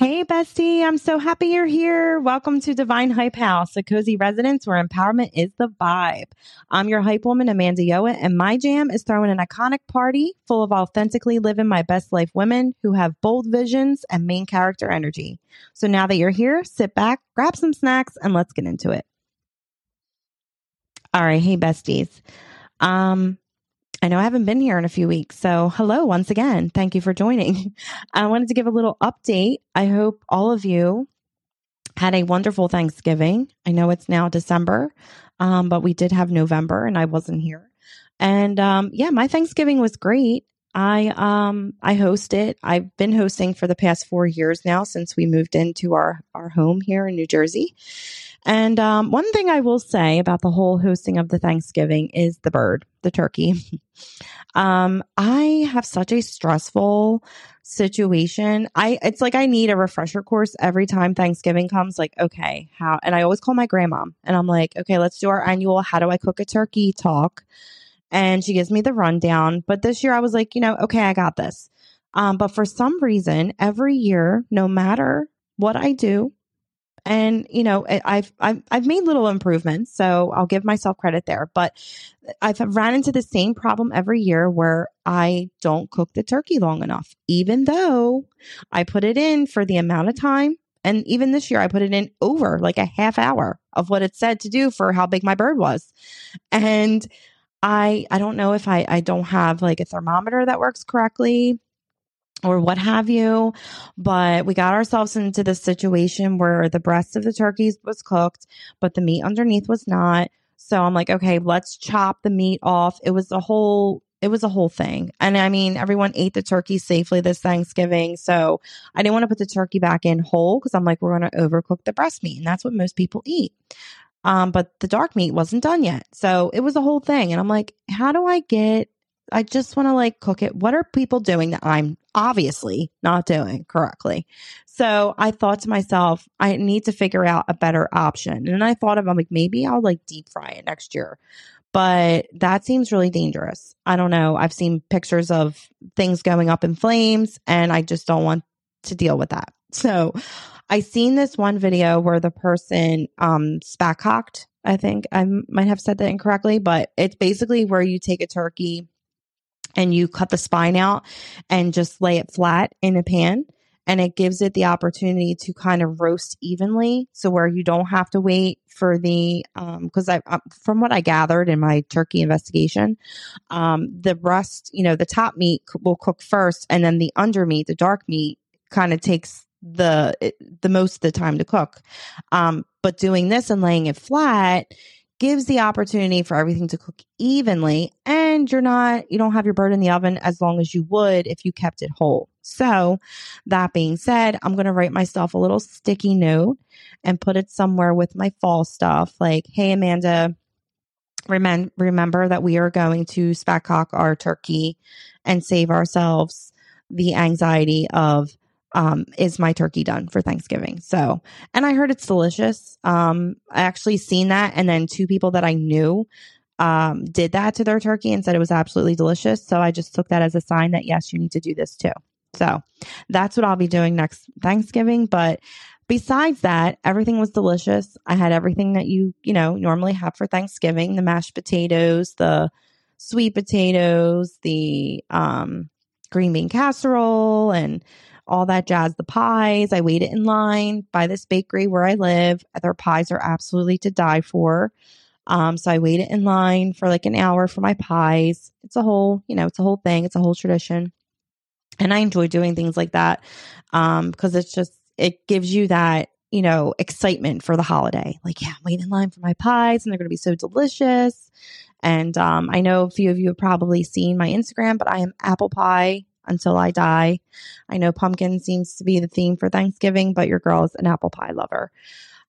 Hey, bestie. I'm so happy you're here. Welcome to Divine Hype House, a cozy residence where empowerment is the vibe. I'm your hype woman, Amanda Yoa, and my jam is throwing an iconic party full of authentically living my best life women who have bold visions and main character energy. So now that you're here, sit back, grab some snacks, and let's get into it. All right. Hey, besties. Um, I know I haven't been here in a few weeks. So, hello once again. Thank you for joining. I wanted to give a little update. I hope all of you had a wonderful Thanksgiving. I know it's now December, um, but we did have November and I wasn't here. And um, yeah, my Thanksgiving was great. I um I host it. I've been hosting for the past four years now since we moved into our our home here in New Jersey. And um, one thing I will say about the whole hosting of the Thanksgiving is the bird, the turkey. um, I have such a stressful situation. I it's like I need a refresher course every time Thanksgiving comes. Like, okay, how? And I always call my grandma, and I'm like, okay, let's do our annual "How do I cook a turkey?" talk. And she gives me the rundown. But this year, I was like, you know, okay, I got this. Um, but for some reason, every year, no matter what I do, and you know I've, I've i've made little improvements so i'll give myself credit there. But i've ran into the same problem every year where i don't cook the turkey long enough even though i put it in for the amount of time. And even this year i put it in over like a half hour of what it said to do for how big my bird was. And i i don't know if i i don't have like a thermometer that works correctly or what have you. But we got ourselves into this situation where the breast of the turkeys was cooked, but the meat underneath was not. So I'm like, okay, let's chop the meat off. It was a whole it was a whole thing. And I mean, everyone ate the turkey safely this Thanksgiving. So I didn't want to put the turkey back in whole because I'm like, we're going to overcook the breast meat. And that's what most people eat. Um, but the dark meat wasn't done yet. So it was a whole thing. And I'm like, how do I get I just want to like cook it. What are people doing that I'm obviously not doing correctly? So I thought to myself, I need to figure out a better option. And I thought of, I'm like, maybe I'll like deep fry it next year. But that seems really dangerous. I don't know. I've seen pictures of things going up in flames and I just don't want to deal with that. So I seen this one video where the person um spatchcocked. I think I might have said that incorrectly, but it's basically where you take a turkey and you cut the spine out and just lay it flat in a pan and it gives it the opportunity to kind of roast evenly so where you don't have to wait for the um because i uh, from what i gathered in my turkey investigation um the breast you know the top meat will cook first and then the under meat the dark meat kind of takes the the most of the time to cook. Um but doing this and laying it flat gives the opportunity for everything to cook evenly and you're not you don't have your bird in the oven as long as you would if you kept it whole so that being said i'm going to write myself a little sticky note and put it somewhere with my fall stuff like hey amanda remember remember that we are going to spatchcock our turkey and save ourselves the anxiety of um, is my turkey done for Thanksgiving? So, and I heard it's delicious. Um, I actually seen that, and then two people that I knew um, did that to their turkey and said it was absolutely delicious. So I just took that as a sign that yes, you need to do this too. So that's what I'll be doing next Thanksgiving. But besides that, everything was delicious. I had everything that you, you know, normally have for Thanksgiving the mashed potatoes, the sweet potatoes, the um, green bean casserole, and all that jazz. The pies, I waited in line by this bakery where I live. Their pies are absolutely to die for. Um, so I waited in line for like an hour for my pies. It's a whole, you know, it's a whole thing. It's a whole tradition. And I enjoy doing things like that um, because it's just, it gives you that, you know, excitement for the holiday. Like, yeah, I'm waiting in line for my pies and they're going to be so delicious. And um, I know a few of you have probably seen my Instagram, but I am apple pie until I die. I know pumpkin seems to be the theme for Thanksgiving, but your girl is an apple pie lover.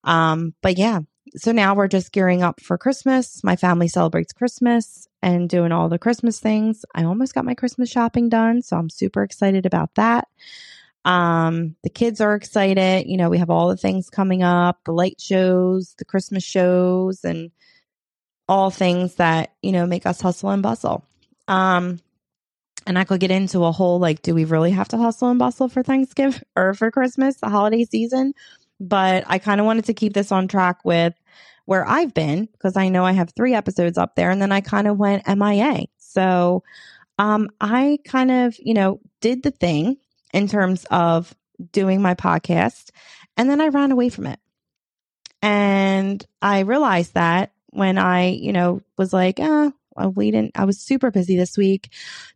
Um, but yeah, so now we're just gearing up for Christmas. My family celebrates Christmas and doing all the Christmas things. I almost got my Christmas shopping done, so I'm super excited about that. Um, the kids are excited. You know, we have all the things coming up, the light shows, the Christmas shows, and all things that, you know, make us hustle and bustle. Um, and I could get into a whole like, do we really have to hustle and bustle for Thanksgiving or for Christmas, the holiday season? But I kind of wanted to keep this on track with where I've been because I know I have three episodes up there and then I kind of went MIA. So um, I kind of, you know, did the thing in terms of doing my podcast and then I ran away from it. And I realized that when I, you know, was like, ah, we didn't, I was super busy this week,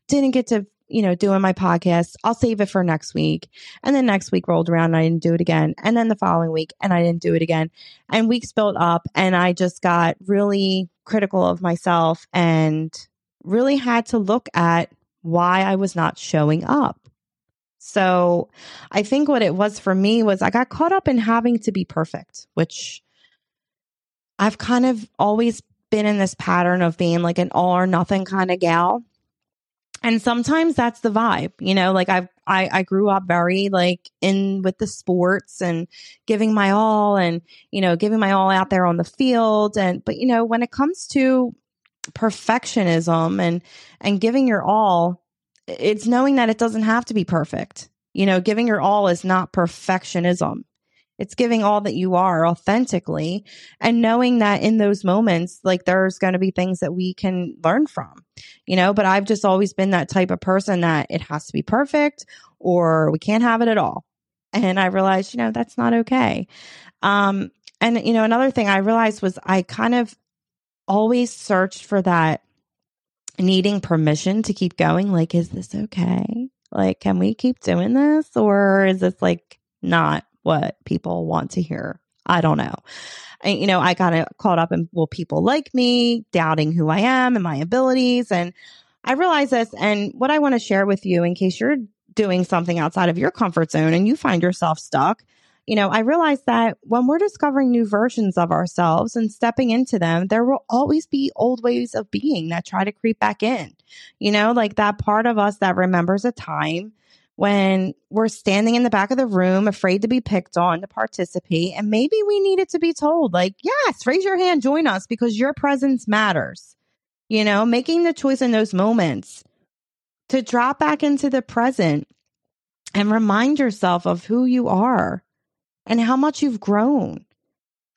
didn't get to, you know, doing my podcast. I'll save it for next week. And then next week rolled around and I didn't do it again. And then the following week and I didn't do it again. And weeks built up and I just got really critical of myself and really had to look at why I was not showing up. So I think what it was for me was I got caught up in having to be perfect, which I've kind of always been in this pattern of being like an all or nothing kind of gal. And sometimes that's the vibe, you know, like I've, I, I grew up very like in with the sports and giving my all and, you know, giving my all out there on the field. And, but, you know, when it comes to perfectionism and, and giving your all, it's knowing that it doesn't have to be perfect. You know, giving your all is not perfectionism. It's giving all that you are authentically and knowing that in those moments, like there's going to be things that we can learn from, you know, but I've just always been that type of person that it has to be perfect or we can't have it at all. And I realized, you know, that's not okay. Um, and, you know, another thing I realized was I kind of always searched for that needing permission to keep going. Like, is this okay? Like, can we keep doing this? Or is this like not what people want to hear. I don't know. You know, I got uh, caught up in, will people like me, doubting who I am and my abilities. And I realize this. And what I want to share with you, in case you're doing something outside of your comfort zone and you find yourself stuck, you know, I realize that when we're discovering new versions of ourselves and stepping into them, there will always be old ways of being that try to creep back in. You know, like that part of us that remembers a time when we're standing in the back of the room, afraid to be picked on to participate. And maybe we needed to be told, like, yes, raise your hand, join us because your presence matters. You know, making the choice in those moments to drop back into the present and remind yourself of who you are and how much you've grown.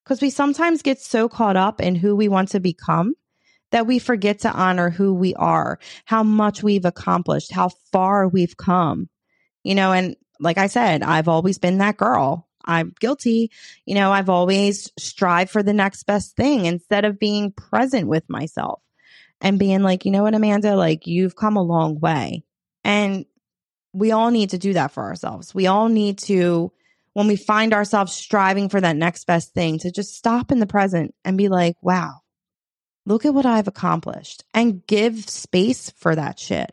Because we sometimes get so caught up in who we want to become that we forget to honor who we are, how much we've accomplished, how far we've come you know, and like I said, I've always been that girl. I'm guilty. You know, I've always strive for the next best thing instead of being present with myself and being like, you know what, Amanda, like you've come a long way. And we all need to do that for ourselves. We all need to, when we find ourselves striving for that next best thing, to just stop in the present and be like, wow, look at what I've accomplished and give space for that shit.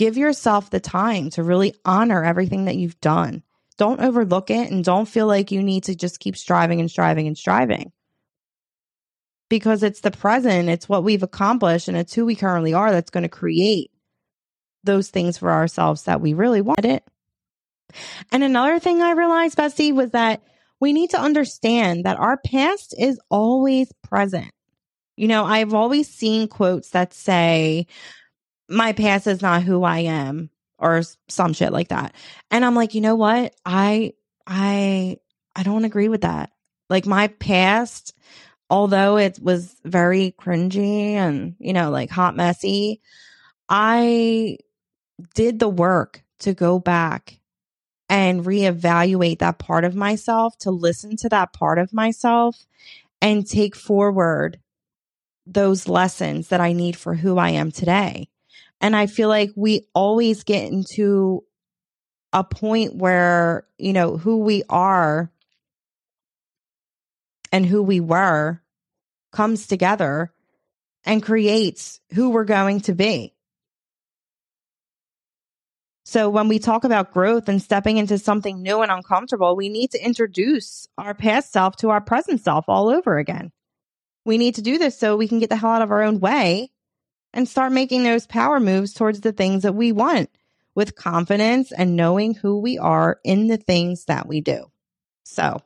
Give yourself the time to really honor everything that you've done. Don't overlook it and don't feel like you need to just keep striving and striving and striving. Because it's the present, it's what we've accomplished, and it's who we currently are that's going to create those things for ourselves that we really want it. And another thing I realized, Bessie, was that we need to understand that our past is always present. You know, I've always seen quotes that say, my past is not who I am or some shit like that. And I'm like, you know what? I I I don't agree with that. Like my past, although it was very cringy and, you know, like hot messy, I did the work to go back and reevaluate that part of myself, to listen to that part of myself and take forward those lessons that I need for who I am today. And I feel like we always get into a point where, you know, who we are and who we were comes together and creates who we're going to be. So when we talk about growth and stepping into something new and uncomfortable, we need to introduce our past self to our present self all over again. We need to do this so we can get the hell out of our own way and start making those power moves towards the things that we want with confidence and knowing who we are in the things that we do. So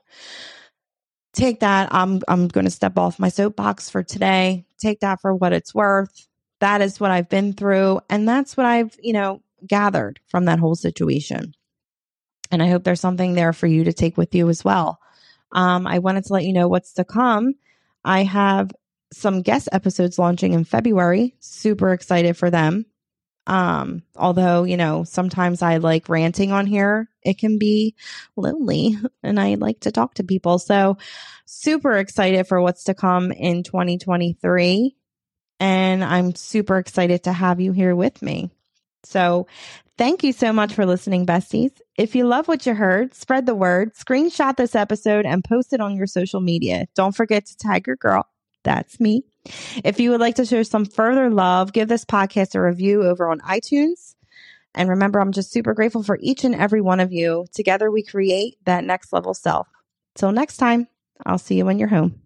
take that. I'm I'm going to step off my soapbox for today. Take that for what it's worth. that is what I've been through. And that's what I've, you know, gathered from that whole situation. And I hope there's something there for you to take with you as well. Um, I wanted to let you know what's to come. I have some guest episodes launching in February. Super excited for them. Um, although, you know, sometimes I like ranting on here. It can be lonely and I like to talk to people. So super excited for what's to come in 2023. And I'm super excited to have you here with me. So thank you so much for listening, besties. If you love what you heard, spread the word, screenshot this episode and post it on your social media. Don't forget to tag your girl. That's me if you would like to show some further love, give this podcast a review over on iTunes. And remember, I'm just super grateful for each and every one of you. Together, we create that next level self. Till next time, I'll see you when you're home.